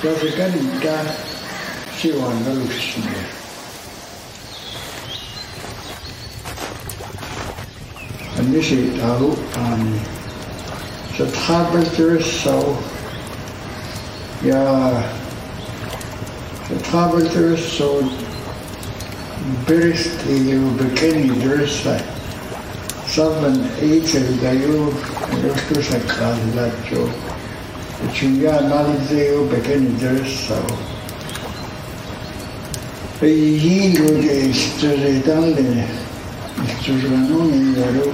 Praticamente si vanno lucide. Anisi tahu ani. Sethabel terus so ya sethabel terus so beres tiu bekeni terus Saben eitel gayu rostu sakal lacho. Chuya nalzeo bekeni terus so. Yi lo de stere estos ganones garu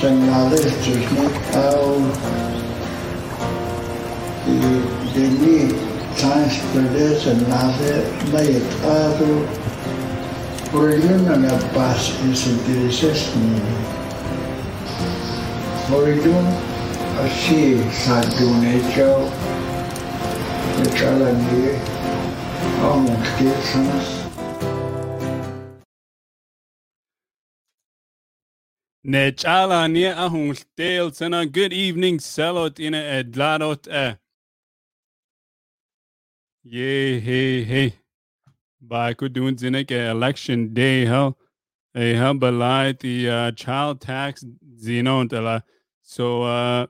sangrado estos ne au de ni trans perdes en nave mayetado por no la paz es intereses ni por hecho de chalandie vamos que somos Nechala ahul sana. Good evening, selot ina edladot e. Yay, hey, hey. Ba kudun zinek election day hell. A hell belai the uh, child tax zinon So uh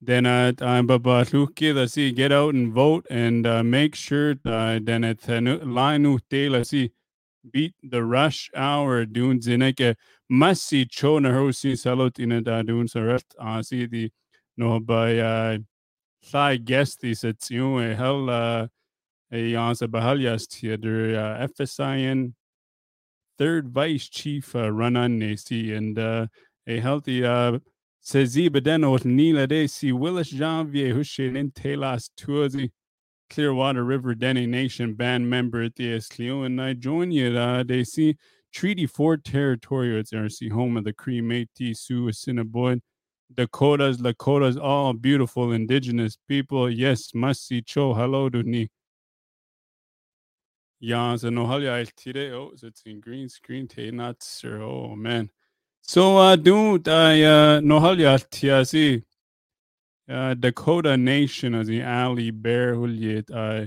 then uh I'm baba the see get out and vote and uh, make sure then at line la see beat the rush hour dun zinek massi cho na ho si salot in da dun sa ret a si di no by uh sai guest is sa tiu e hel uh an sa bahalias ti der uh, FSIN third vice chief uh, run on si and uh a healthy uh Sezi bedeno nila de si Willis Janvier in telas tuazi Clearwater River Dene Nation band member at the Esclio and I join you they see Treaty 4 territory it's RC home of the Cree Métis Sioux Assiniboine Dakotas Lakotas all beautiful indigenous people yes must cho hello to ni Ja, so no halja today. Oh, it's in green screen te not sir. Oh man. So uh do I uh halja tiasi uh Dakota Nation as the Ali Bear Hulyet uh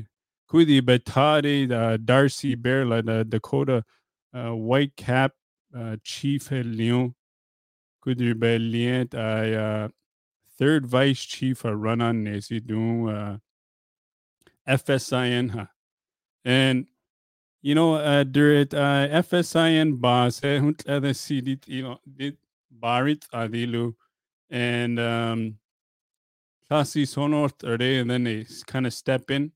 Kudi uh Darcy Bear like the Dakota uh, White Cap uh, Chief Leon Kudri I uh, third vice chief a run on Nesi uh, FSIN and you know uh, during uh, FSIN boss eh, CD you know barit adilu and um Classy Sonort are they and then they kind of step in.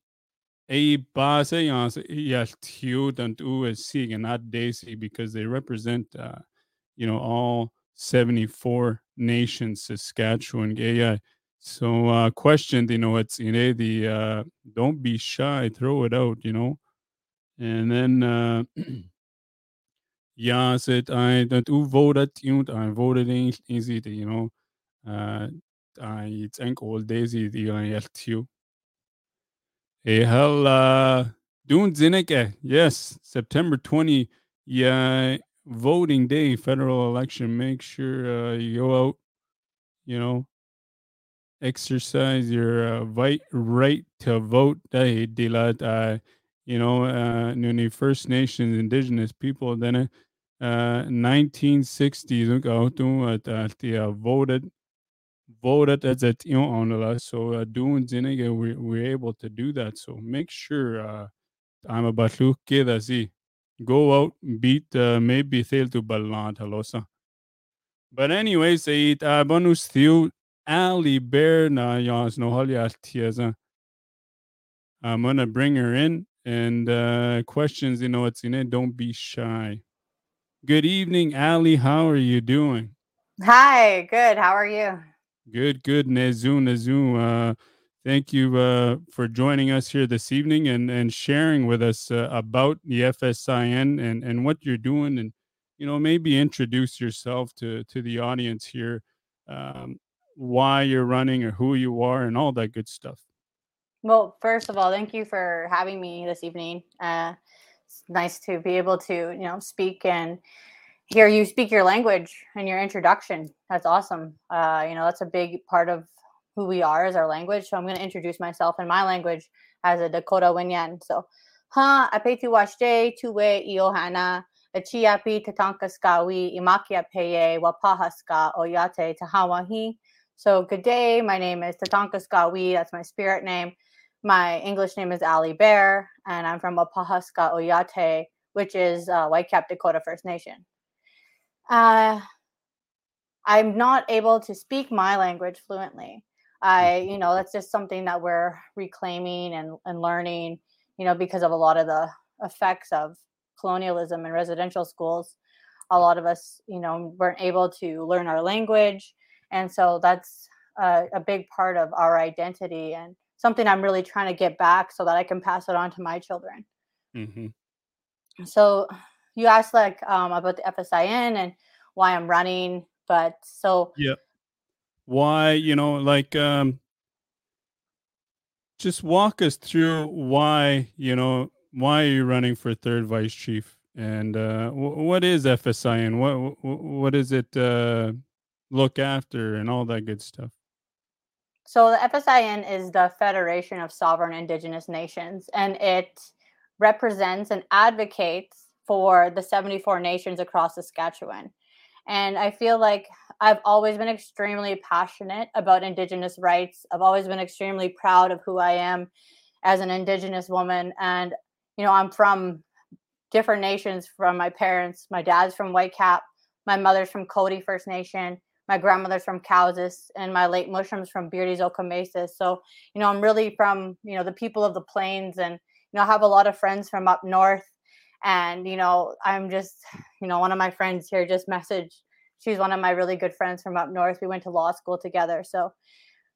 A base yaltiu and u sig and not daisy because they represent uh, you know all 74 nations Saskatchewan gay so uh you know it's you know the uh don't be shy throw it out you know and then uh yeah said I that u voted you know I voted in easy you know uh I think all daisy the yaltiu Hey, hell, uh, doing Zineke. Yes, September 20. Yeah, voting day, federal election. Make sure uh, you go out, you know, exercise your uh, right, right to vote day. Dilat, you know, uh, Nuni First Nations, Indigenous people, then uh, 1960s, uh, uh, voted voted as a know on the so uh, doing zinige we we're able to do that. So make sure uh I'm about to get go out beat uh, maybe fail to balant halosa but anyways it uh, bonus theo Ali Bear na yas tiaza I'm gonna bring her in and uh questions you know what's in it don't be shy good evening Ali how are you doing hi good how are you Good, good, Nezu, Nezu. Uh, thank you uh, for joining us here this evening and, and sharing with us uh, about the FSIN and, and what you're doing. And, you know, maybe introduce yourself to, to the audience here, um, why you're running or who you are and all that good stuff. Well, first of all, thank you for having me this evening. Uh, it's nice to be able to, you know, speak and hear you speak your language and your introduction. That's awesome. Uh, you know, that's a big part of who we are is our language. So I'm going to introduce myself in my language. as a Dakota Winyan. So, ha apetu washte tuwe iohana achiapi tatanka skawi imakia peye wapahaska oyate tahawahi. So, good day. My name is Tatanka Skawi. That's my spirit name. My English name is Ali Bear, and I'm from Wapahaska Oyate, which is uh, Whitecap Dakota First Nation. Uh, I'm not able to speak my language fluently. I, you know, that's just something that we're reclaiming and, and learning, you know, because of a lot of the effects of colonialism and residential schools. A lot of us, you know, weren't able to learn our language and so that's a, a big part of our identity and something i'm really trying to get back so that i can pass it on to my children hmm so you asked like um, about the fsin and why i'm running but so Yeah. Why, you know, like um just walk us through why, you know, why are you running for third vice chief? And uh wh- what is FSI and what wh- what is it uh look after and all that good stuff? So the FSIN is the Federation of Sovereign Indigenous Nations, and it represents and advocates for the 74 nations across Saskatchewan. And I feel like I've always been extremely passionate about Indigenous rights. I've always been extremely proud of who I am as an Indigenous woman. And, you know, I'm from different nations from my parents. My dad's from Whitecap, my mother's from Cody First Nation, my grandmother's from Cowessess, and my late mushrooms from Beardy's Okemasis. So, you know, I'm really from, you know, the people of the plains and, you know, I have a lot of friends from up north. And, you know, I'm just, you know, one of my friends here just messaged. She's one of my really good friends from up north. We went to law school together. So,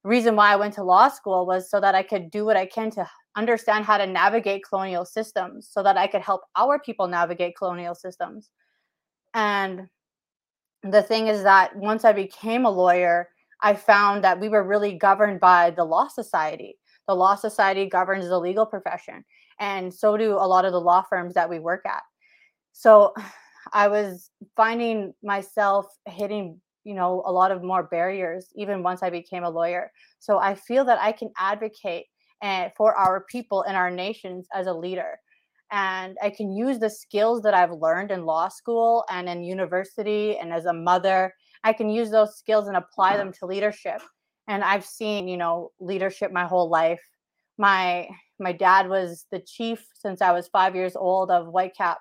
reason why I went to law school was so that I could do what I can to understand how to navigate colonial systems so that I could help our people navigate colonial systems. And the thing is that once I became a lawyer, I found that we were really governed by the law society. The law society governs the legal profession, and so do a lot of the law firms that we work at. So I was finding myself hitting, you know, a lot of more barriers even once I became a lawyer. So I feel that I can advocate uh, for our people and our nations as a leader and I can use the skills that I've learned in law school and in university and as a mother. I can use those skills and apply them to leadership. And I've seen, you know, leadership my whole life. My my dad was the chief since I was 5 years old of Whitecap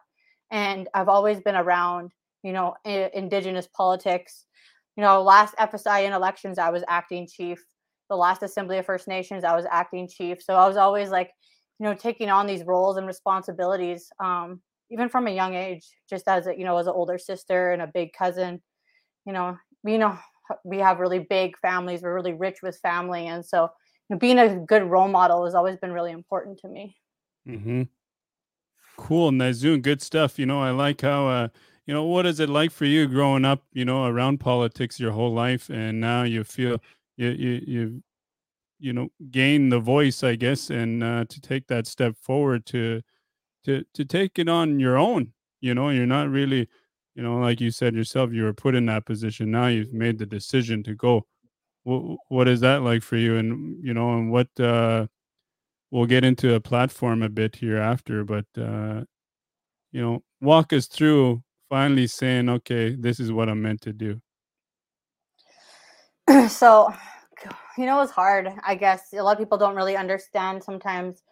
and I've always been around, you know, indigenous politics. You know, last FSIN elections I was acting chief. The last Assembly of First Nations I was acting chief. So I was always like you know taking on these roles and responsibilities um even from a young age just as a you know as an older sister and a big cousin you know we you know we have really big families we're really rich with family and so you know, being a good role model has always been really important to me Mm-hmm. Cool, Nazun, good stuff. You know, I like how uh you know what is it like for you growing up, you know, around politics your whole life and now you feel you you you you know gain the voice i guess and uh, to take that step forward to to to take it on your own you know you're not really you know like you said yourself you were put in that position. Now you've made the decision to go. What, what is that like for you? And you know and what uh we'll get into a platform a bit here after but uh you know walk us through finally saying okay this is what i'm meant to do. So you know it's hard i guess. A lot of people don't really understand sometimes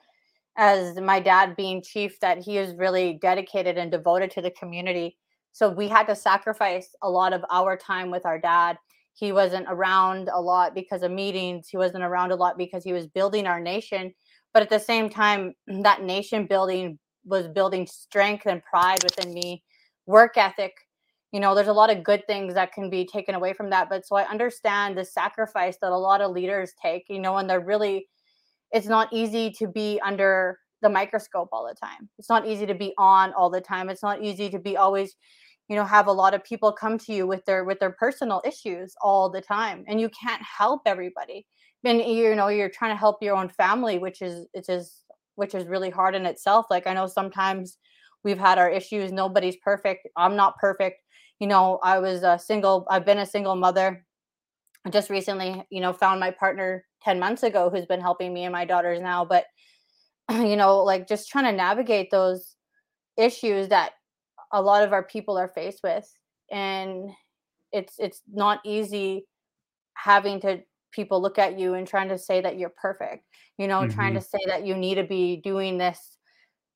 as my dad being chief that he is really dedicated and devoted to the community. So we had to sacrifice a lot of our time with our dad. He wasn't around a lot because of meetings. He wasn't around a lot because he was building our nation. But at the same time that nation building was building strength and pride within me. Work ethic you know there's a lot of good things that can be taken away from that but so i understand the sacrifice that a lot of leaders take you know and they're really it's not easy to be under the microscope all the time. It's not easy to be on all the time. It's not easy to be always you know have a lot of people come to you with their with their personal issues all the time and you can't help everybody. And you know you're trying to help your own family which is it is which is really hard in itself. Like i know sometimes we've had our issues nobody's perfect i'm not perfect you know i was a single i've been a single mother I just recently you know found my partner 10 months ago who's been helping me and my daughters now but you know, like just trying to navigate those issues that a lot of our people are faced with. And it's it's not easy having to people look at you and trying to say that you're perfect you know mm-hmm. trying to say that you need to be doing this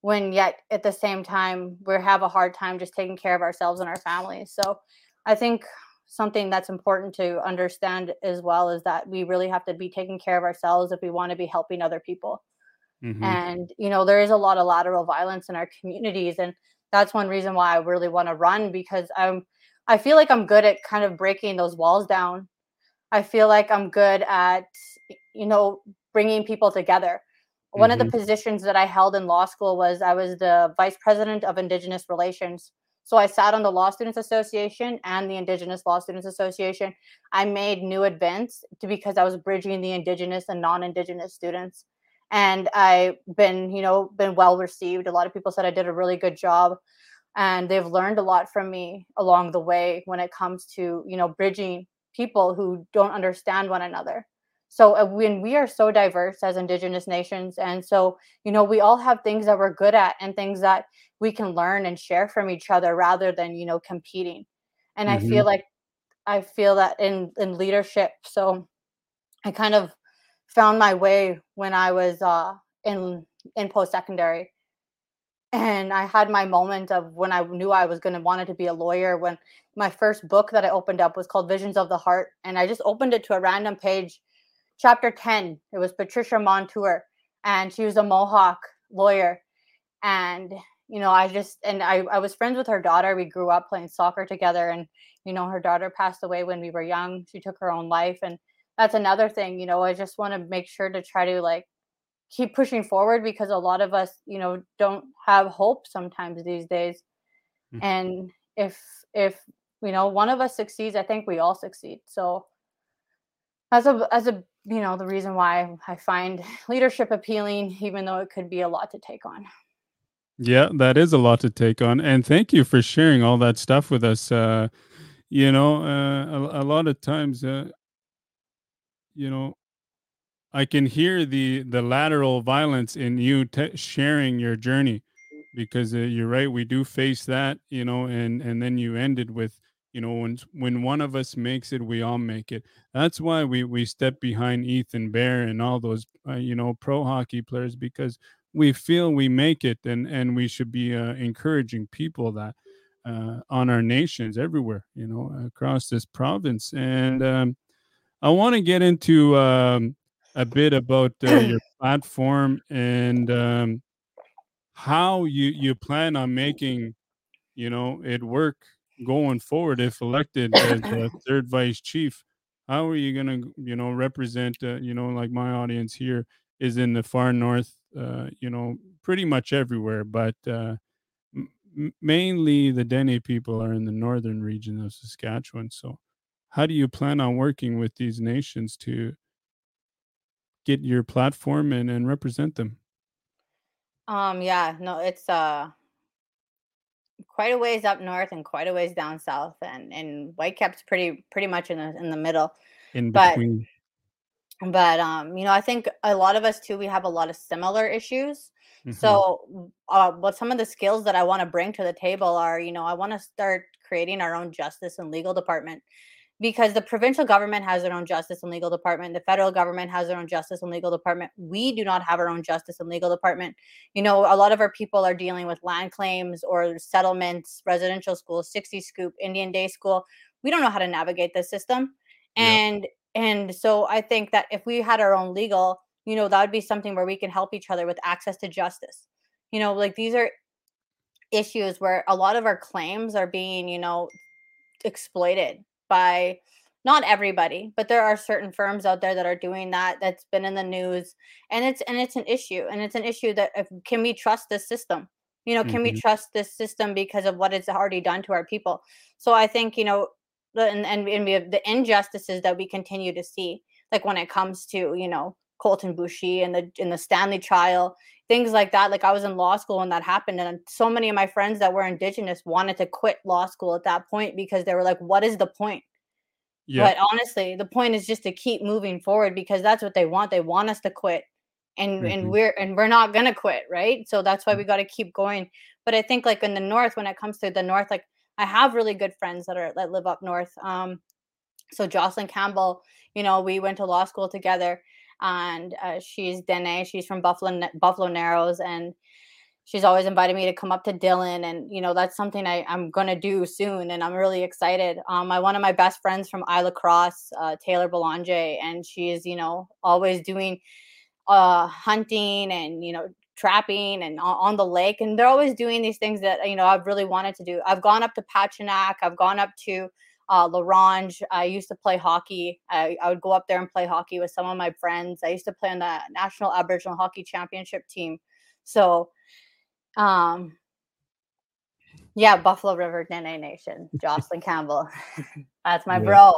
when yet at the same time we have a hard time just taking care of ourselves and our families so i think something that's important to understand as well is that we really have to be taking care of ourselves if we want to be helping other people. Mm-hmm. and you know there is a lot of lateral violence in our communities and that's one reason why i really want to run because i'm i feel like i'm good at kind of breaking those walls down. I feel like i'm good at you know bringing people together one mm-hmm. of the mm-hmm. positions that I held in law school was I was the vice president of Indigenous relations. So I sat on the Law Students Association and the Indigenous Law Students Association. I made new events to, because I was bridging the Indigenous and non-Indigenous students, and I've been, you know, been well received. A lot of people said I did a really good job, and they've learned a lot from me along the way when it comes to, you know, bridging people who don't understand one another so uh, when we are so diverse as indigenous nations and so you know we all have things that we're good at and things that we can learn and share from each other rather than you know competing and mm-hmm. i feel like i feel that in in leadership so i kind of found my way when i was uh in in post secondary and i had my moment of when i knew i was going to wanted to be a lawyer when my first book that i opened up was called visions of the heart and i just opened it to a random page chapter 10 it was patricia monture and she was a mohawk lawyer. And you know i just and I, I was friends with her daughter. We grew up playing soccer together and you know her daughter passed away when we were young. She took her own life and that's another thing you know i just want to make sure to try to like keep pushing forward because a lot of us you know don't have hope sometimes these days. Mm-hmm. and if if you know one of us succeeds i think we all succeed. So as a as a you know the reason why I find leadership appealing, even though it could be a lot to take on. Yeah, that is a lot to take on, and thank you for sharing all that stuff with us. Uh, you know, uh, a, a, lot of times, uh, you know, I can hear the the lateral violence in you sharing your journey, because uh, you're right. We do face that, you know, and and then you ended with you know when when one of us makes it we all make it. That's why we we step behind ethan bear and all those uh, you know pro hockey players because we feel we make it and and we should be uh, encouraging people that uh, on our nations everywhere you know across this province. And um, i want to get into um, a bit about uh, your platform and um, how you you plan on making you know it work going forward if elected as the third vice chief how are you going to you know represent uh, you know like my audience here is in the far north uh, you know pretty much everywhere but uh, m- mainly the dene people are in the northern region of saskatchewan so how do you plan on working with these nations to get your platform and, and represent them? Um yeah no it's uh quite a ways up north and quite a ways down south, and and Whitecap's pretty pretty much in the in the middle. In between. But, but um, you know, I think a lot of us too, we have a lot of similar issues. Mm-hmm. So, uh, what some of the skills that I want to bring to the table are, you know, I want to start creating our own justice and legal department because the provincial government has their own justice and legal department the federal government has their own justice and legal department. We do not have our own justice and legal department. You know a lot of our people are dealing with land claims or settlements residential schools 60 scoop indian day school. We don't know how to navigate the system. And yep. and so i think that if we had our own legal you know that would be something where we can help each other with access to justice. You know like these are issues where a lot of our claims are being you know exploited by not everybody but there are certain firms out there that are doing that that's been in the news and it's and it's an issue and it's an issue that if, can we trust this system you know can mm-hmm. we trust this system because of what it's already done to our people so i think you know and, and, and we have the injustices that we continue to see like when it comes to you know Colten boushie and the in the stanley trial things like that like i was in law school when that happened and so many of my friends that were indigenous wanted to quit law school at that point because they were like what is the point yeah. But honestly, the point is just to keep moving forward because that's what they want. They want us to quit and and Mhm. we're and we're not gonna quit right so that's why we got to keep going but i think like in the north when it comes to the north like i have really good friends that are that live up north um so jocelyn campbell you know we went to law school together and uh, she's dene she's from buffalo buffalo narrows and she's always invited me to come up to Dillon, and you know that's something I, I'm gonna do soon, and I'm really excited. Um, my one of my best friends from Île-à-la-Crosse, uh, Taylor Belanger, and she's you know always doing uh hunting and you know trapping and on, the lake, and they're always doing these things that you know I've really wanted to do. I've gone up to Patuanak, I've gone up to uh, La Ronge. I used to play hockey. I, I would go up there and play hockey with some of my friends. I used to play on the National Aboriginal Hockey Championship team. So um, yeah, Buffalo River Dene Nation, Jocelyn Campbell. That's my Yeah. bro.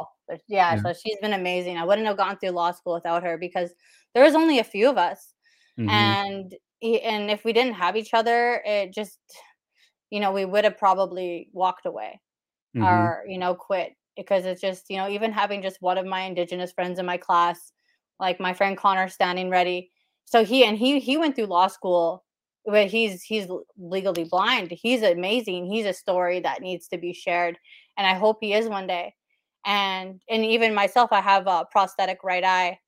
Yeah, Yeah. so she's been amazing. I wouldn't have gone through law school without her because there was only a few of us. Mhm. And and if we didn't have each other, it just you know, we would have probably walked away Mhm. or, you know, quit because it's just, you know, even having just one of my indigenous friends in my class, like my friend Connor standing ready. So he and he he went through law school but he's he's legally blind. He's amazing. He's a story that needs to be shared, and I hope he is one day. And and even myself, I have a prosthetic right eye,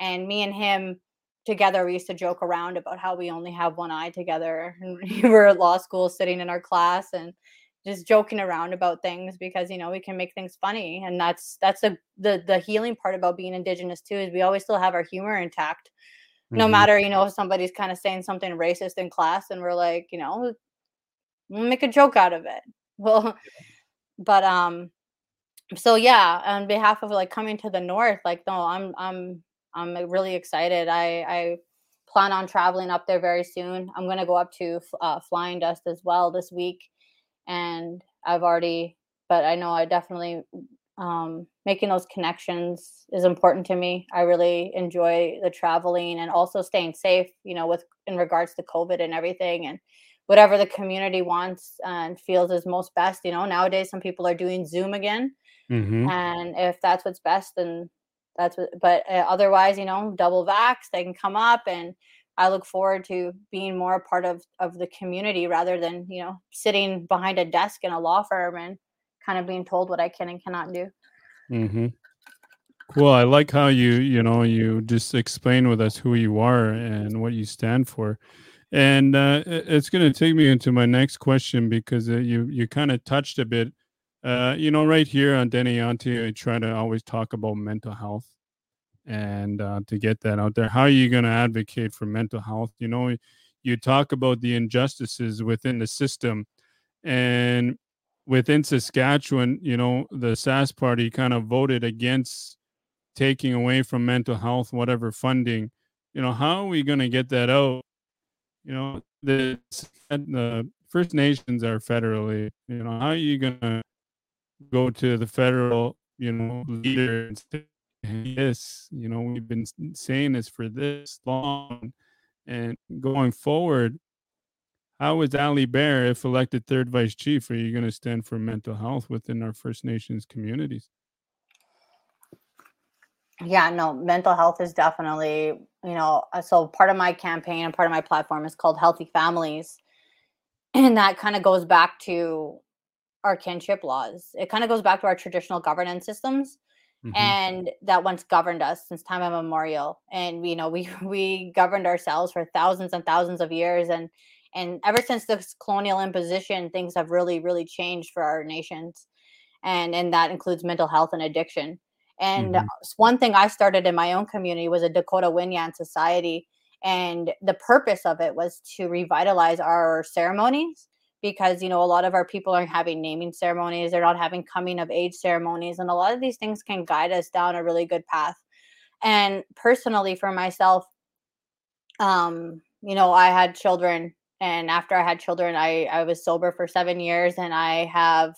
and me and him together we used to joke around about how we only have one eye together. And we were at law school, sitting in our class, and just joking around about things because you know we can make things funny, and that's that's the the the healing part about being indigenous too is we always still have our humor intact. No Mhm. matter you know if somebody's kind of saying something racist in class and we're like you know we'll make a joke out of it. Well but um so yeah on behalf of like coming to the north like no i'm i'm i'm really excited. I i plan on traveling up there very soon. I'm going to go up to uh, flying dust as well this week and i've already but i know i definitely um, making those connections is important to me. I really enjoy the traveling and also staying safe, you know, with in regards to COVID and everything and whatever the community wants and feels is most best. You know, nowadays some people are doing Zoom again, Mhm. and if that's what's best, then that's what. But uh, otherwise, you know, double vax, they can come up and. I look forward to being more a part of of the community rather than you know sitting behind a desk in a law firm and kind of being told what I can and cannot do. Mm-hmm. Cool. I like how you, you know, you just explain with us who you are and what you stand for. And uh, it's going to take me into my next question because uh, you you kind of touched a bit. Uh, you know, right here on Denianti, I try to always talk about mental health and uh, to get that out there. How are you going to advocate for mental health? You know, you talk about the injustices within the system and within Saskatchewan, you know, the Sask Party kind of voted against taking away from mental health whatever funding. You know, how are we going to get that out? You know, the the First Nations are federally. You know, how are you going to go to the federal, you know, leader and say, "This, you know, we've been saying this for this long, and going forward." How is Ali Bear, if elected third vice chief, are you going to stand for mental health within our First Nations communities? Yeah, no, mental health is definitely, you know, uh, so part of my campaign and part of my platform is called Healthy Families. And that kind of goes back to our kinship laws. It kind of goes back to our traditional governance systems Mhm. and that once governed us since time immemorial. And you know, we we governed ourselves for thousands and thousands of years and and ever since this colonial imposition, things have really, really changed for our nations. And and that includes mental health and addiction. And Mhm. one thing I started in my own community was a Dakota Winyan Society. And the purpose of it was to revitalize our ceremonies because, you know, a lot of our people aren't having naming ceremonies, they're not having coming of age ceremonies. And a lot of these things can guide us down a really good path. And personally, for myself, um, you know, I had children. And after I had children, I, I was sober for seven years and I have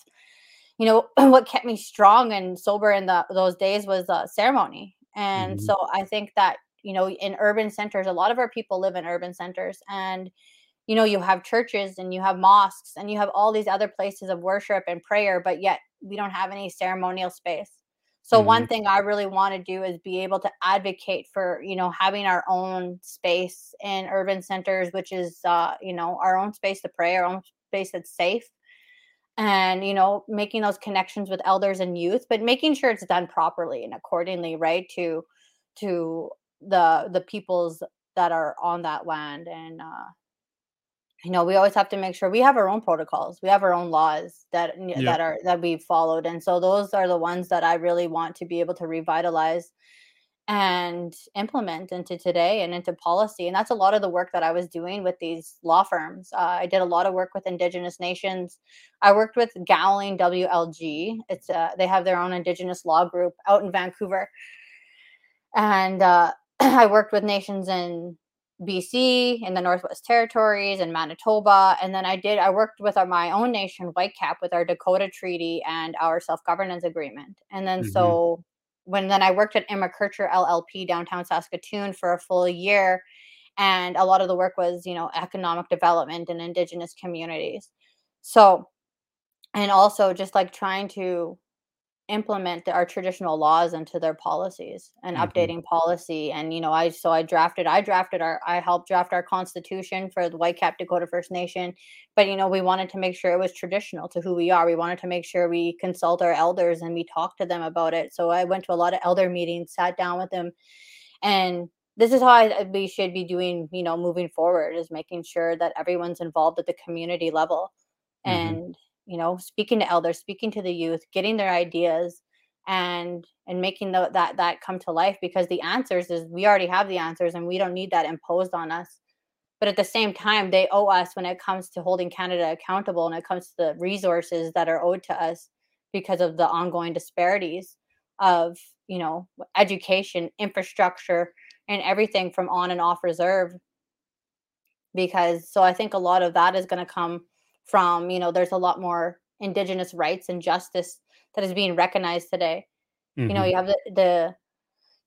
you know what kept me strong and sober in the, those days was uh, ceremony and Mhm. so i think that you know in urban centers a lot of our people live in urban centers and you know you have churches and you have mosques and you have all these other places of worship and prayer but yet we don't have any ceremonial space So Mhm. one thing I really want to do is be able to advocate for, you know, having our own space in urban centers, which is, uh, you know, our own space to pray, our own space that's safe, and you know, making those connections with elders and youth, but making sure it's done properly and accordingly, right to to the the peoples that are on that land and uh you know we always have to make sure we have our own protocols we have our own laws that Yep. that are that we've followed and so those are the ones that i really want to be able to revitalize and implement into today and into policy and that's a lot of the work that i was doing with these law firms. Uh, i did a lot of work with indigenous nations. I worked with gowling wlg it's uh, they have their own indigenous law group out in vancouver. And uh, I worked with nations in BC, in the Northwest Territories, and Manitoba, and then I did. I worked with our, my own nation, Whitecap, with our Dakota Treaty and our self governance agreement. And then Mhm. so when then I worked at McKercher LLP downtown Saskatoon for a full year, and a lot of the work was you know economic development in Indigenous communities. So and also just like trying to implement the- our traditional laws into their policies and Mhm. updating policy and you know i so i drafted i drafted our i helped draft our constitution for the white whitecap dakota first nation but you know we wanted to make sure it was traditional to who we are we wanted to make sure we consult our elders and we talked to them about it so i went to a lot of elder meetings sat down with them and this is how I, we should be doing you know moving forward is making sure that everyone's involved at the community level Mhm. and you know speaking to elders speaking to the youth getting their ideas and and making the, that that come to life because the answers is we already have the answers and we don't need that imposed on us. But at the same time they owe us when it comes to holding canada accountable and it comes to the resources that are owed to us because of the ongoing disparities of you know education infrastructure and everything from on and off reserve. Because so i think a lot of that is going to come from you know there's a lot more indigenous rights and justice that is being recognized today. You know Mhm. you have the, the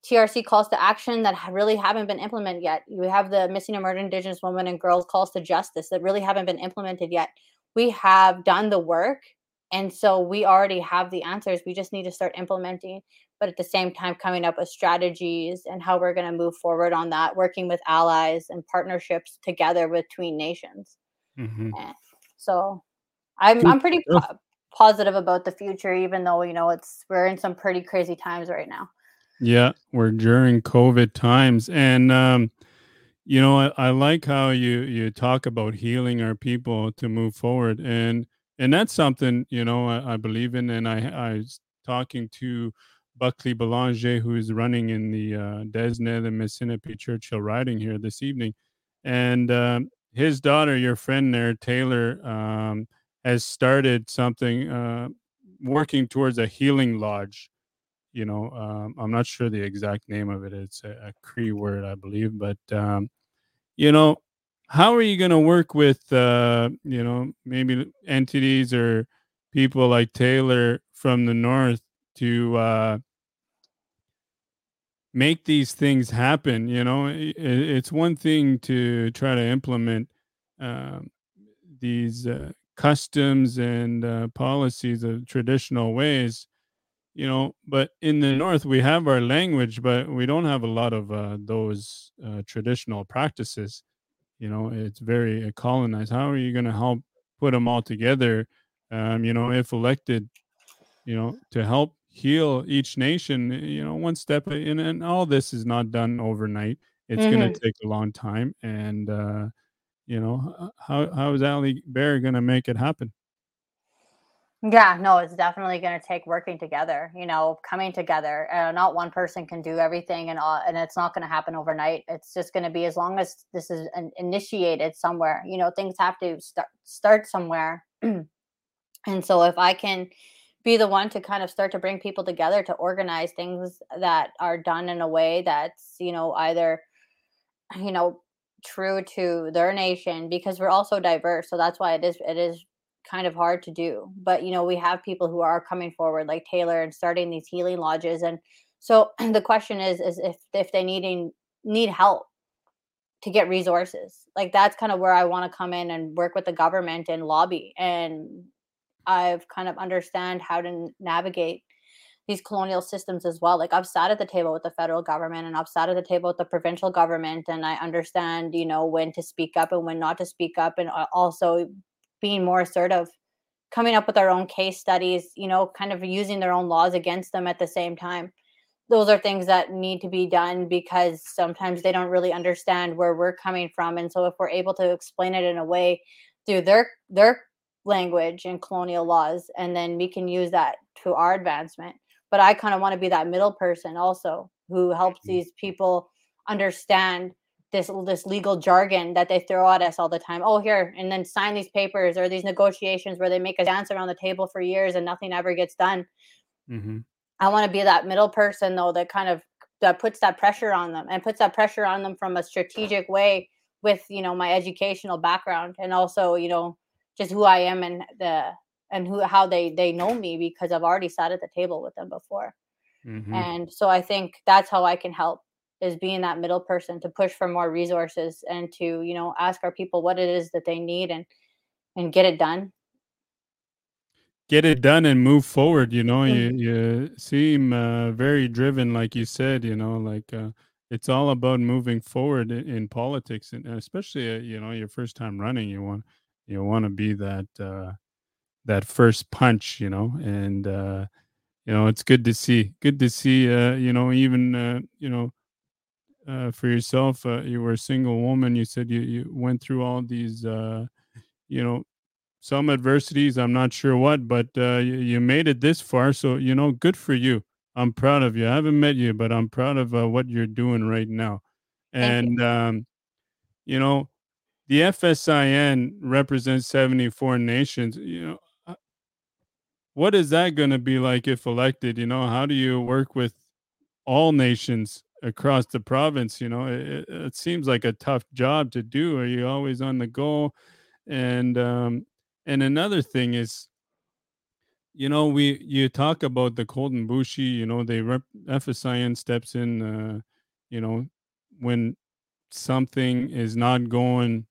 trc calls to action that really haven't been implemented yet. You have the missing and murdered indigenous women and girls calls to justice that really haven't been implemented yet. We have done the work and so we already have the answers. We just need to start implementing but at the same time coming up with strategies and how we're going to move forward on that working with allies and partnerships together between nations. Mhm. So i'm i'm pretty po- positive about the future even though you know it's we're in some pretty crazy times right now Yeah, we're during COVID times, and um, you know, I, I like how you you talk about healing our people to move forward, and and that's something you know I, I believe in. And I I was talking to Buckley Belanger, who's running in the uh, Desnethé and Missinippi Churchill riding here this evening, and um, his daughter, your friend there, Taylor, um, has started something, uh, working towards a healing lodge you know um, i'm not sure the exact name of it it's a, a cree word i believe but um, you know how are you going to work with uh, you know maybe entities or people like taylor from the north to uh, make these things happen you know? I- i- it's one thing to try to implement um, these uh, customs and uh, policies of traditional ways you know? But in the north we have our language but we don't have a lot of uh, those uh, traditional practices you know? It's very uh, colonized. How are you going to help put them all together um, you know if elected you know to help heal each nation you know one step in and all this is not done overnight it's going Mhm. to take a long time and uh, you know how how is ali bear going to make it happen Yeah, no, it's definitely going to take working together, you know, coming together. Uh, not one person can do everything, and all, and it's not going to happen overnight. It's just going to be as long as this is an, initiated somewhere. You know, things have to start start somewhere. and so, if I can be the one to kind of start to bring people together to organize things that are done in a way that's, you know, either, you know, true to their nation because we're also diverse. So that's why it is it is kind of hard to do. But you know, we have people who are coming forward like Taylor and starting these healing lodges and so the question is is if if they needing need help to get resources. Like that's kind of where I want to come in and work with the government and lobby and I've kind of understand how to navigate these colonial systems as well. Like I've sat at the table with the federal government and I've sat at the table with the provincial government, and I understand, you know, when to speak up and when not to speak up, and also being more assertive, coming up with our own case studies, you know, kind of using their own laws against them at the same time. Those are things that need to be done because sometimes they don't really understand where we're coming from. And so if we're able to explain it in a way through their their language and colonial laws, and then we can use that to our advancement but I kind of want to be that middle person also who helps mm. these people understand this this legal jargon that they throw at us all the time. Oh, here, and then sign these papers or these negotiations where they make us dance around the table for years and nothing ever gets done. Mm-hmm. I want to be that middle person though that kind of that puts that pressure on them and puts that pressure on them from a strategic way with you know my educational background and also you know just who I am and the and who how they they know me because I've already sat at the table with them before. Mm-hmm. And so I think that's how I can help is being that middle person to push for more resources and to, you know, ask our people what it is that they need and and get it done. Get it done and move forward, you know. Mm-hmm. You you seem uh, very driven like you said, you know, like uh, it's all about moving forward in, in politics and especially uh, you know, your first time running, you want you want to be that uh that first punch, you know, and uh, you know it's good to see. Good to see. Uh, you know, even uh, you know, uh, for yourself, uh, you were a single woman. You said you you went through all these, uh, you know, some adversities. I'm not sure what, but uh, you, you made it this far. So you know, good for you. I'm proud of you. I haven't met you, but I'm proud of uh, what you're doing right now. And you. Um, you know, the FSIN represents 74 nations. You know, what is that going to be like if elected? You know, how do you work with all nations across the province? You know, it, it seems like a tough job to do. Are you always on the go? And um, and another thing is, you know, we you talk about the Colten Boushie. You know, they rep, FSIN steps in. Uh, you know, when something is not going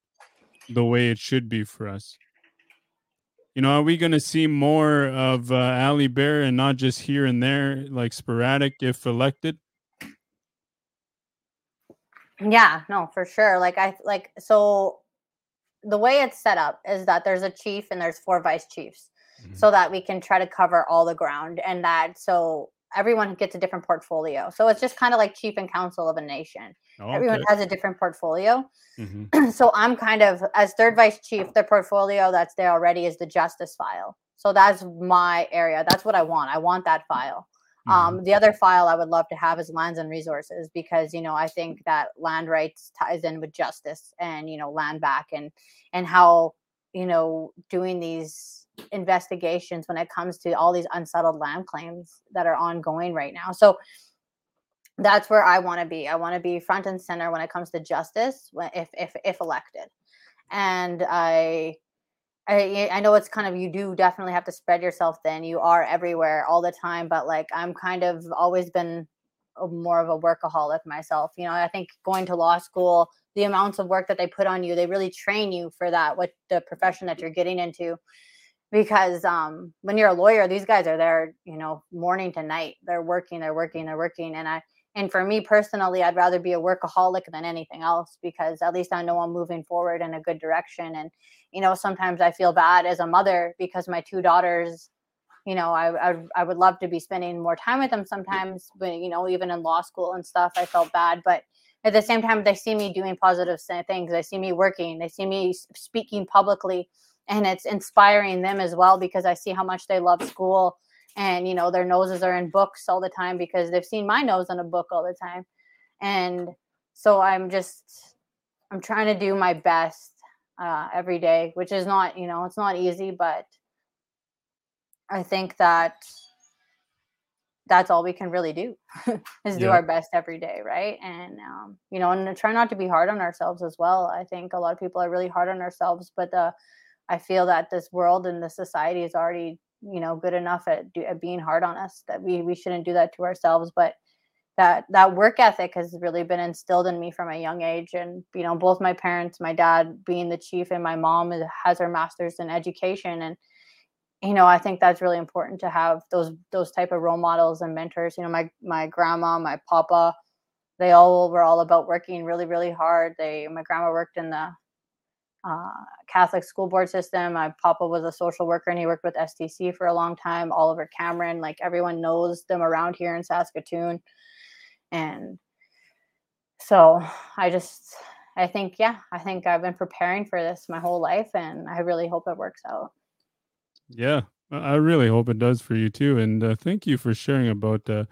the way it should be for us you know, are we going to see more of uh, Ali Bear and not just here and there, like sporadic if elected? Yeah, no, for sure. Like I like so the way it's set up is that there's a chief and there's four vice chiefs mm-hmm. so that we can try to cover all the ground and that so everyone gets a different portfolio. So it's just kind of like chief and council of a nation. Oh, everyone has a different portfolio. Mm-hmm. so I'm kind of as third vice chief, the portfolio that's there already is the justice file. So that's my area. That's what I want. I want that file. Um, mm-hmm. Um, the other file I would love to have is lands and resources because you know I think that land rights ties in with justice and you know land back and and how you know doing these investigations when it comes to all these unsettled land claims that are ongoing right now. So that's where I want to be. I want to be front and center when it comes to justice if if if elected. And I I I know it's kind of you do definitely have to spread yourself thin. You are everywhere all the time, but like I'm kind of always been more of a workaholic myself. You know, I think going to law school, the amounts of work that they put on you, they really train you for that what the profession that you're getting into because um, when you're a lawyer these guys are there you know morning to night. They're working they're working they're working and i and for me personally i'd rather be a workaholic than anything else because at least i know i'm moving forward in a good direction and you know sometimes i feel bad as a mother because my two daughters you know I, I i would love to be spending more time with them sometimes but you know even in law school and stuff i felt bad but at the same time they see me doing positive things. They see me working. They see me speaking publicly and it's inspiring them as well because i see how much they love school and you know their noses are in books all the time because they've seen my nose in a book all the time. And so i'm just i'm trying to do my best uh, every day which is not you know it's not easy but i think that that's all we can really do is do our best every day right? And um, you know and try not to be hard on ourselves as well. I think a lot of people are really hard on ourselves but the i feel that this world and the society is already you know good enough at, do, at being hard on us that we we shouldn't do that to ourselves but that that work ethic has really been instilled in me from a young age and you know both my parents my dad being the chief and my mom has her master's in education and you know i think that's really important to have those those type of role models and mentors you know my my grandma my papa they all were all about working really really hard. They my grandma worked in the uh, catholic school board system my papa was a social worker and he worked with stc for a long time oliver cameron like everyone knows them around here in saskatoon and so i just i think yeah i think i've been preparing for this my whole life and i really hope it works out Yeah, I really hope it does for you too. And uh, thank you for sharing about, uh,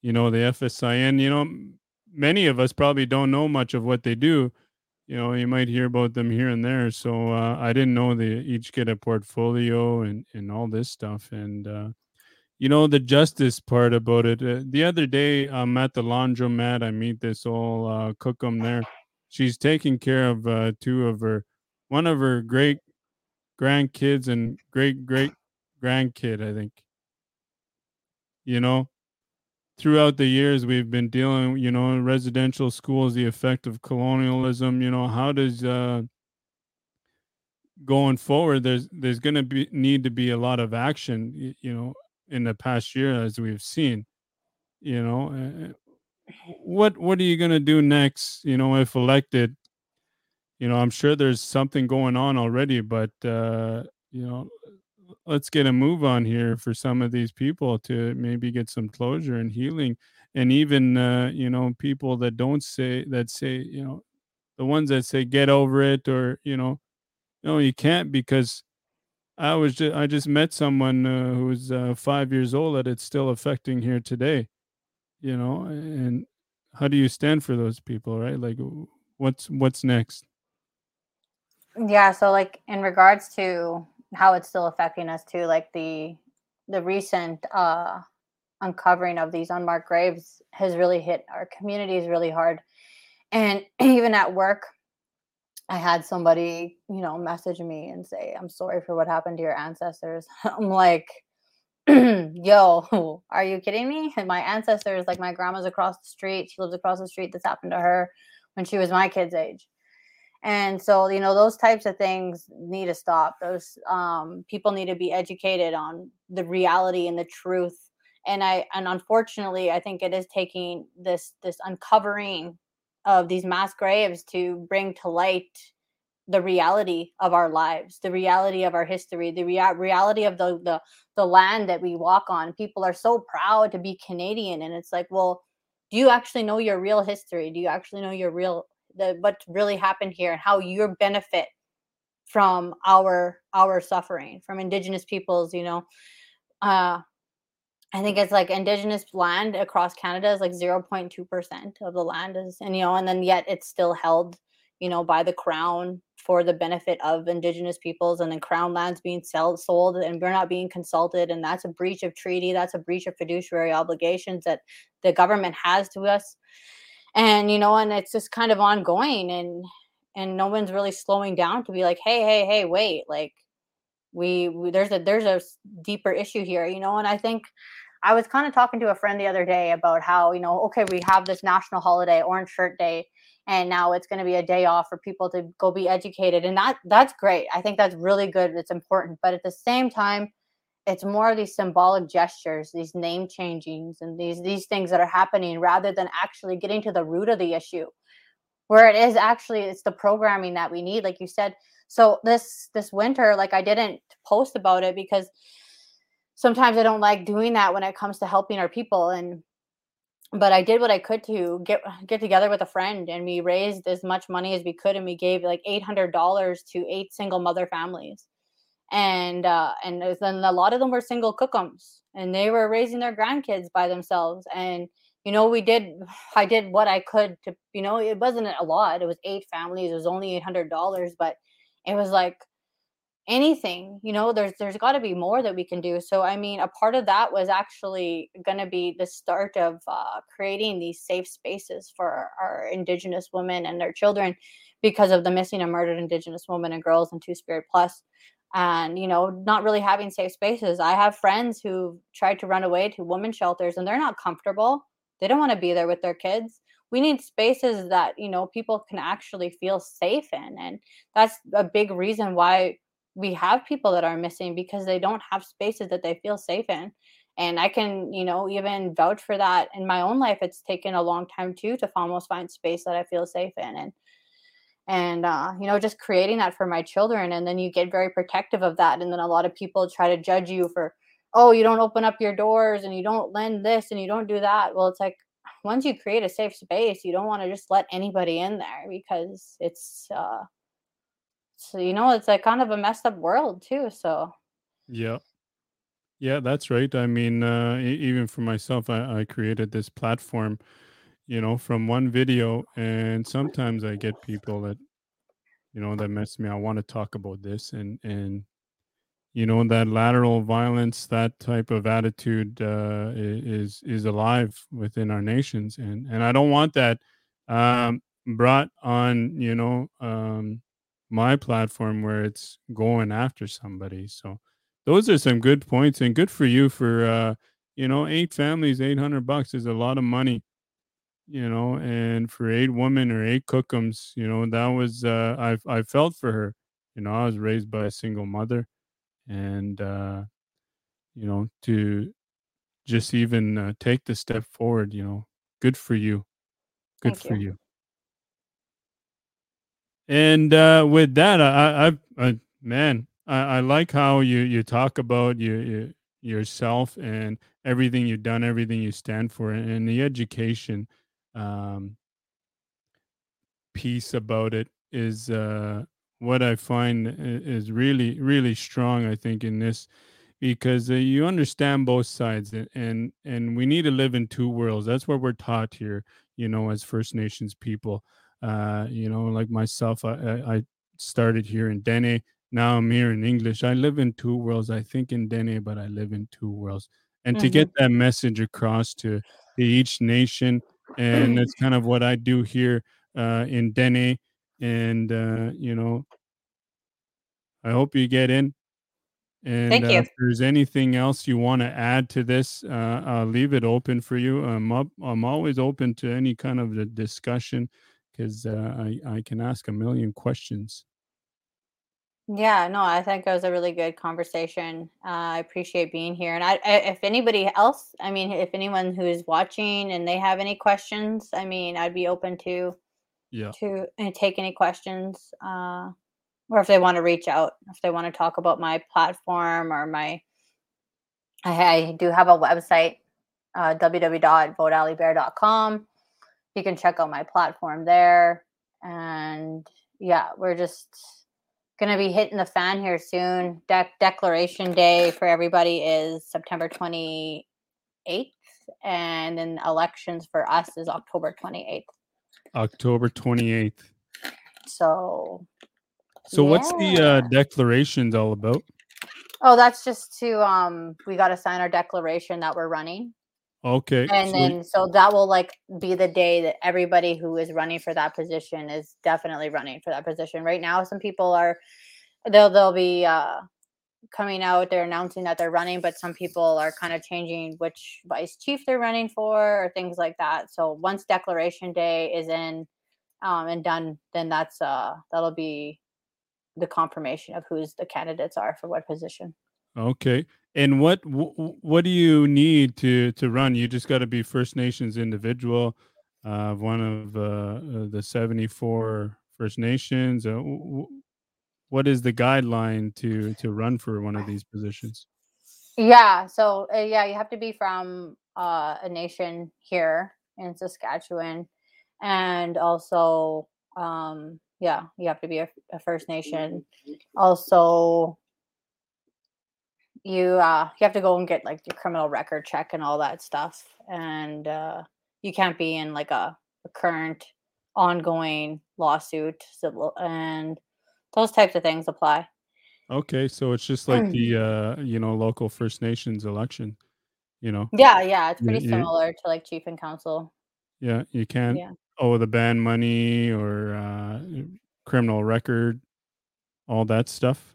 you know, the FSIN. You know, many of us probably don't know much of what they do. You know, you might hear about them here and there. So uh, I didn't know they each get a portfolio and and all this stuff. And uh, you know, the justice part about it. Uh, the other day, I'm at the laundromat. I meet this old uh, cookum there. She's taking care of uh, two of her, one of her great grandkids and great great grandkid, I think. You know, throughout the years we've been dealing, you know, in residential schools, the effect of colonialism, you know, how does uh going forward there's there's going to be need to be a lot of action, you know, in the past year as we've seen, you know, uh, what what are you going to do next, you know, if elected? You know, I'm sure there's something going on already, but uh, you know, let's get a move on here for some of these people to maybe get some closure and healing. And even uh, you know people that don't say that say you know the ones that say get over it or you know no you can't because i was just i just met someone uh, who's uh, five years old that it's still affecting here today you know and how do you stand for those people right? Like what's what's next? Yeah so like in regards to how it's still affecting us too like the the recent uh uncovering of these unmarked graves has really hit our communities really hard. And even at work i had somebody you know message me and say i'm sorry for what happened to your ancestors. I'm like yo are you kidding me? And my ancestors like my grandma's across the street she lives across the street this happened to her when she was my kid's age and so you know those types of things need to stop. Those um, people need to be educated on the reality and the truth. And i and unfortunately i think it is taking this this uncovering of these mass graves to bring to light the reality of our lives the reality of our history the rea- reality of the, the the land that we walk on. People are so proud to be canadian and it's like well do you actually know your real history? Do you actually know your real the what really happened here and how you benefit from our our suffering from indigenous peoples you know uh i think it's like indigenous land across canada is like 0.2% of the land is and you know and then yet it's still held you know by the crown for the benefit of indigenous peoples and then crown lands being sell, sold and we're not being consulted and that's a breach of treaty that's a breach of fiduciary obligations that the government has to us and you know and it's just kind of ongoing and and no one's really slowing down to be like hey hey hey wait like we, we there's a there's a deeper issue here you know and i think i was kind of talking to a friend the other day about how you know okay we have this national holiday orange shirt day and now it's going to be a day off for people to go be educated and that that's great i think that's really good it's important but at the same time it's more of these symbolic gestures these name changings and these these things that are happening rather than actually getting to the root of the issue. Where it is actually it's the programming that we need like you said. So this this winter like i didn't post about it because sometimes i don't like doing that when it comes to helping our people and but i did what i could to get get together with a friend and we raised as much money as we could and we gave like $800 to eight single mother families and uh and then a lot of them were single cookums and they were raising their grandkids by themselves and you know we did i did what i could to you know it wasn't a lot it was eight families it was only $800 but it was like anything you know there's there's got to be more that we can do so i mean a part of that was actually going to be the start of uh, creating these safe spaces for our, indigenous women and their children because of the missing and murdered indigenous women and girls in two spirit plus and you know not really having safe spaces. I have friends who tried to run away to women shelters and they're not comfortable. They don't want to be there with their kids. We need spaces that you know people can actually feel safe in and that's a big reason why we have people that are missing because they don't have spaces that they feel safe in. And i can you know even vouch for that in my own life. It's taken a long time too to almost find space that i feel safe in and and uh, you know just creating that for my children and then you get very protective of that and then a lot of people try to judge you for oh you don't open up your doors and you don't lend this and you don't do that well it's like once you create a safe space you don't want to just let anybody in there because it's uh so you know it's like kind of a messed up world too so Yeah. Yeah, that's right. I mean, uh, even for myself, I, I created this platform, you know, from one video, and sometimes I get people that, you know, that mess me. I want to talk about this, and and you know that lateral violence, that type of attitude uh, is is alive within our nations, and and I don't want that um, brought on, you know, um, my platform where it's going after somebody. So those are some good points and good for you for uh you know eight families 800 bucks is a lot of money you know and for eight women or eight cookums you know that was uh i i felt for her you know i was raised by a single mother and uh you know to just even uh, take the step forward you know good for you good thank for you. you. And uh with that i i, I man I, I like how you you talk about you, you yourself and everything you've done everything you stand for and the education um piece about it is uh what i find is really really strong i think in this because uh, you understand both sides and, and we need to live in two worlds. That's what we're taught here you know as first nations people. Uh you know like myself i i started here in dene. Now i'm here in english. I live in two worlds i think in dene but i live in two worlds. And to hmm get that message across to, to each nation and that's kind of what i do here uh in dene and uh you know i hope you get in and thank uh, you if there's anything else you want to add to this, uh, I'll leave it open for you. I'm up, I'm always open to any kind of a discussion because uh, I I can ask a million questions. Yeah, no, I think it was a really good conversation. Uh, I appreciate being here. And I, I, if anybody else, I mean, if anyone who is watching and they have any questions, I mean, I'd be open to Yeah. to uh, take any questions, uh, or if they want to reach out, if they want to talk about my platform or my, I, I do have a website, uh. You can check out my platform there. And yeah, we're just gonna be hitting the fan here soon. De- declaration day for everybody is September 28th, and then elections for us is October 28th. October 28th. So, So what's the uh, Yeah. declarations all about? oh, that's just to um, we got to sign our declaration that we're running, Okay. and so- then so that will like be the day that everybody who is running for that position is definitely running for that position. Right now, some people are they'll they'll be uh coming out they're announcing that they're running but some people are kind of changing which vice chief they're running for or things like that so once declaration day is in um, and done then that's uh that'll be the confirmation of who's the candidates are for what position Okay. And what wh- wh- what do you need to to run? You just got to be First Nations individual, uh, one of uh, uh, the seventy four First Nations. Uh, wh- wh- what is the guideline to to run for one of these positions? yeah so uh, yeah you have to be from uh, a nation here in saskatchewan and also um yeah you have to be a, a first nation also you uh you have to go and get like your criminal record check and all that stuff and uh you can't be in like a, a current ongoing lawsuit civil and those types of things apply. Okay, so it's just like the uh, you know local First Nations election. You know, yeah yeah it's pretty similar to like chief and council yeah, you can't yeah. owe the band money or uh, criminal record, all that stuff.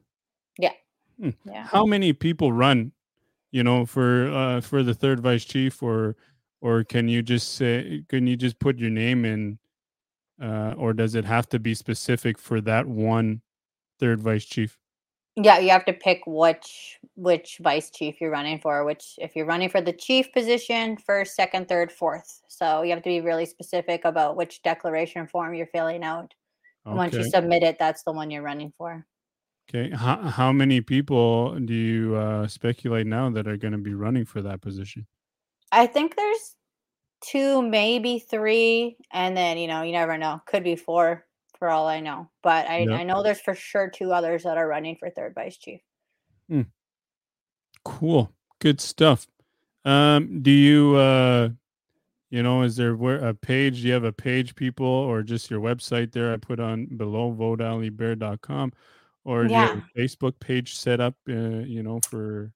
yeah Hmm. how many people run you know for uh for the third vice chief or or can you just say can you just put your name in uh or does it have to be specific for that one third vice chief Yeah, you have to pick which which vice chief you're running for. Which, if you're running for the chief position, first, second, third, fourth. So you have to be really specific about which declaration form you're filling out. And Once you submit it, that's the one you're running for. Okay. How how many people do you uh, speculate now that are going to be running for that position? I think there's two, maybe three, and then you know, you never know. Could be four for all I know. But I, Yep. I know there's for sure two others that are running for third vice chief. Cool. Good stuff. Um, do you uh you know, is there where a page? Do you have a page, people, or just your website there? I put on below votealibear.com or do you have Yeah. a Facebook page set up, uh, you know, for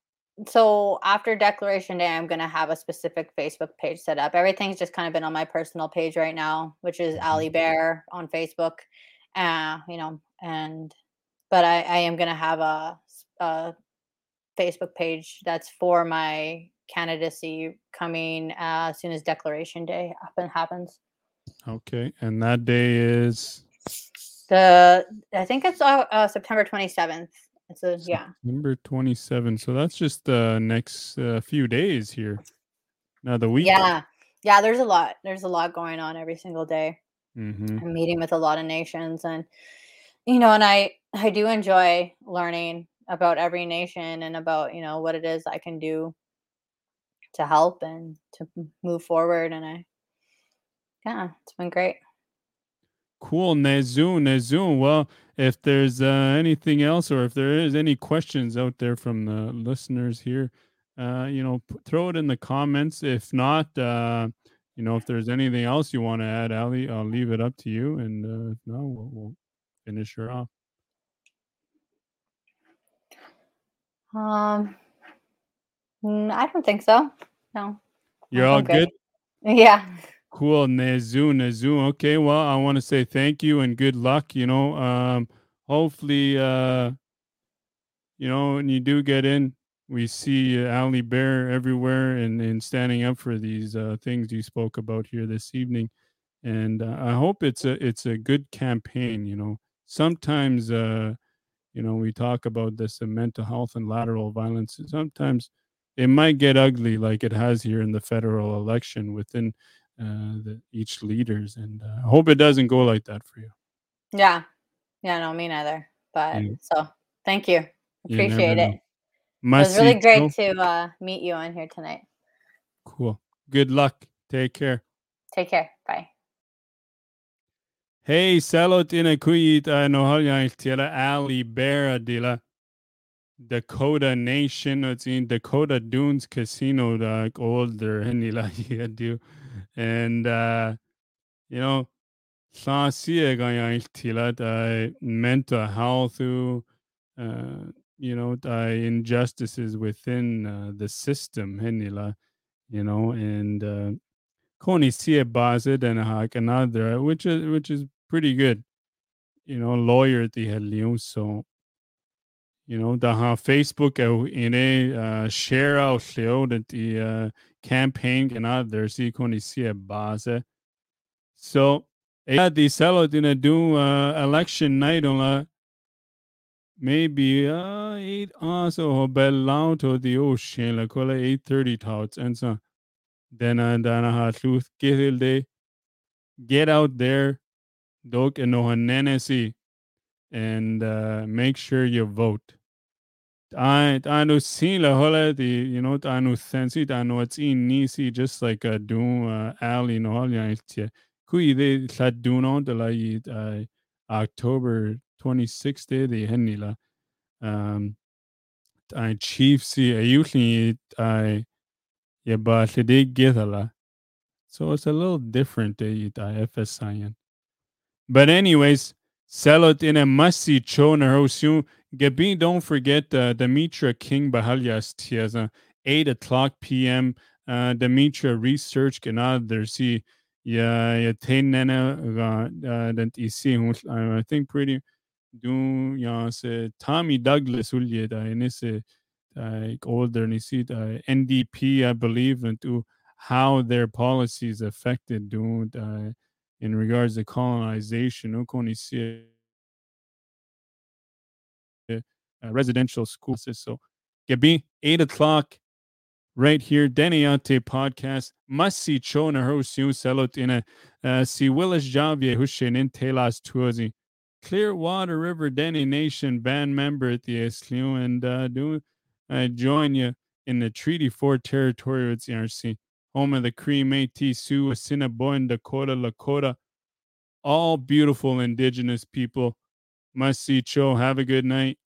So after Declaration Day, I'm gonna have a specific Facebook page set up. Everything's just kind of been on my personal page right now, which is Mhm. Ali Bear on Facebook. Uh, you know, and but I, I am gonna have a, a Facebook page that's for my candidacy coming uh, as soon as Declaration Day happen, happens. okay, and that day is The I think it's uh, uh, September 27th. It's a yeah. September 27. So that's just the next uh, few days here. Now the week. Yeah. Yeah, there's a lot. There's a lot going on every single day. hmm I'm meeting with a lot of nations and you know, and I I do enjoy learning about every nation and about, you know, what it is I can do to help and to move forward and I yeah, it's been great. Cool, Nezu, Nezu. Well, if there's uh, anything else, or if there is any questions out there from the listeners here, uh, you know, p- throw it in the comments. If not, uh, you know, if there's anything else you want to add, Ali, I'll leave it up to you. And uh, not, we'll, we'll finish her off. Um mm, I don't think so. No. You're all good. good. Yeah. Cool, Nezu, Nezu. Okay, well, I want to say thank you and good luck. You know, um, hopefully, uh, you know, when you do get in, we see uh, Ali Bear everywhere and, and standing up for these uh, things you spoke about here this evening. And uh, I hope it's a it's a good campaign. You know, sometimes uh, you know we talk about this uh, mental health and lateral violence. Sometimes it might get ugly, like it has here in the federal election within uh, the, each leaders. And uh, I hope it doesn't go like that for you. Yeah. Yeah, no, me neither. But Yeah. so thank you. You Appreciate know. it. It was really great to uh, meet you on here tonight. Cool. Good luck. Take care. Take care. Bye. Hei, salot ina kuit a nohalya tira Ali Bear dila Dakota Nation. It's in Dakota Dunes Casino, the older Henila do. And uh, you know, Sasia gaya tila the mental health uh, you know, the injustices within uh, the system, Henila, you know, and uh Koni and hak another, which is which is pretty good. You know, lawyer the helium. So you know, the Facebook in a uh, share out the uh, campaign and other see koni sie baze. So yeah, the salo dina do uh, election night on uh, maybe uh eight also bell to the ocean la cola eight thirty thoughts and so then uh then truth get day get out there dok and no hanenesi and uh make sure you vote Know see la hola the you know I know sensi I know it's in nisi just like a do uh ali no hola kui de sa do no de la uh October 26th day the henila um I chief see a usually I yeah but they get a la so it's a little different the FSIN. But anyways, sell it in a must-see show na hosu. Gabi, don't forget uh, Demetra King Bahalyas Tiaza, 8 o'clock p.m. Uh, Demetra Research Ganad there see yeah yeah uh see I think pretty do yeah se Tommy Douglas ulye da in this like older and you see the NDP I believe and to how their policies affected do uh, in regards to colonization. Uh, residential schools. So, Gabi, 8 o'clock right here. Deniate podcast. Must see cho na ho siu selot in a si Willis Javier Hushin in Telas Tuazi. Clearwater River Dene Nation band member at the SLU and uh, do uh, join you in the Treaty 4 territory with the RC, home of the Cree Métis Sioux, Assiniboine, Dakota, Lakota, all beautiful indigenous people. Must see Cho. Have a good night.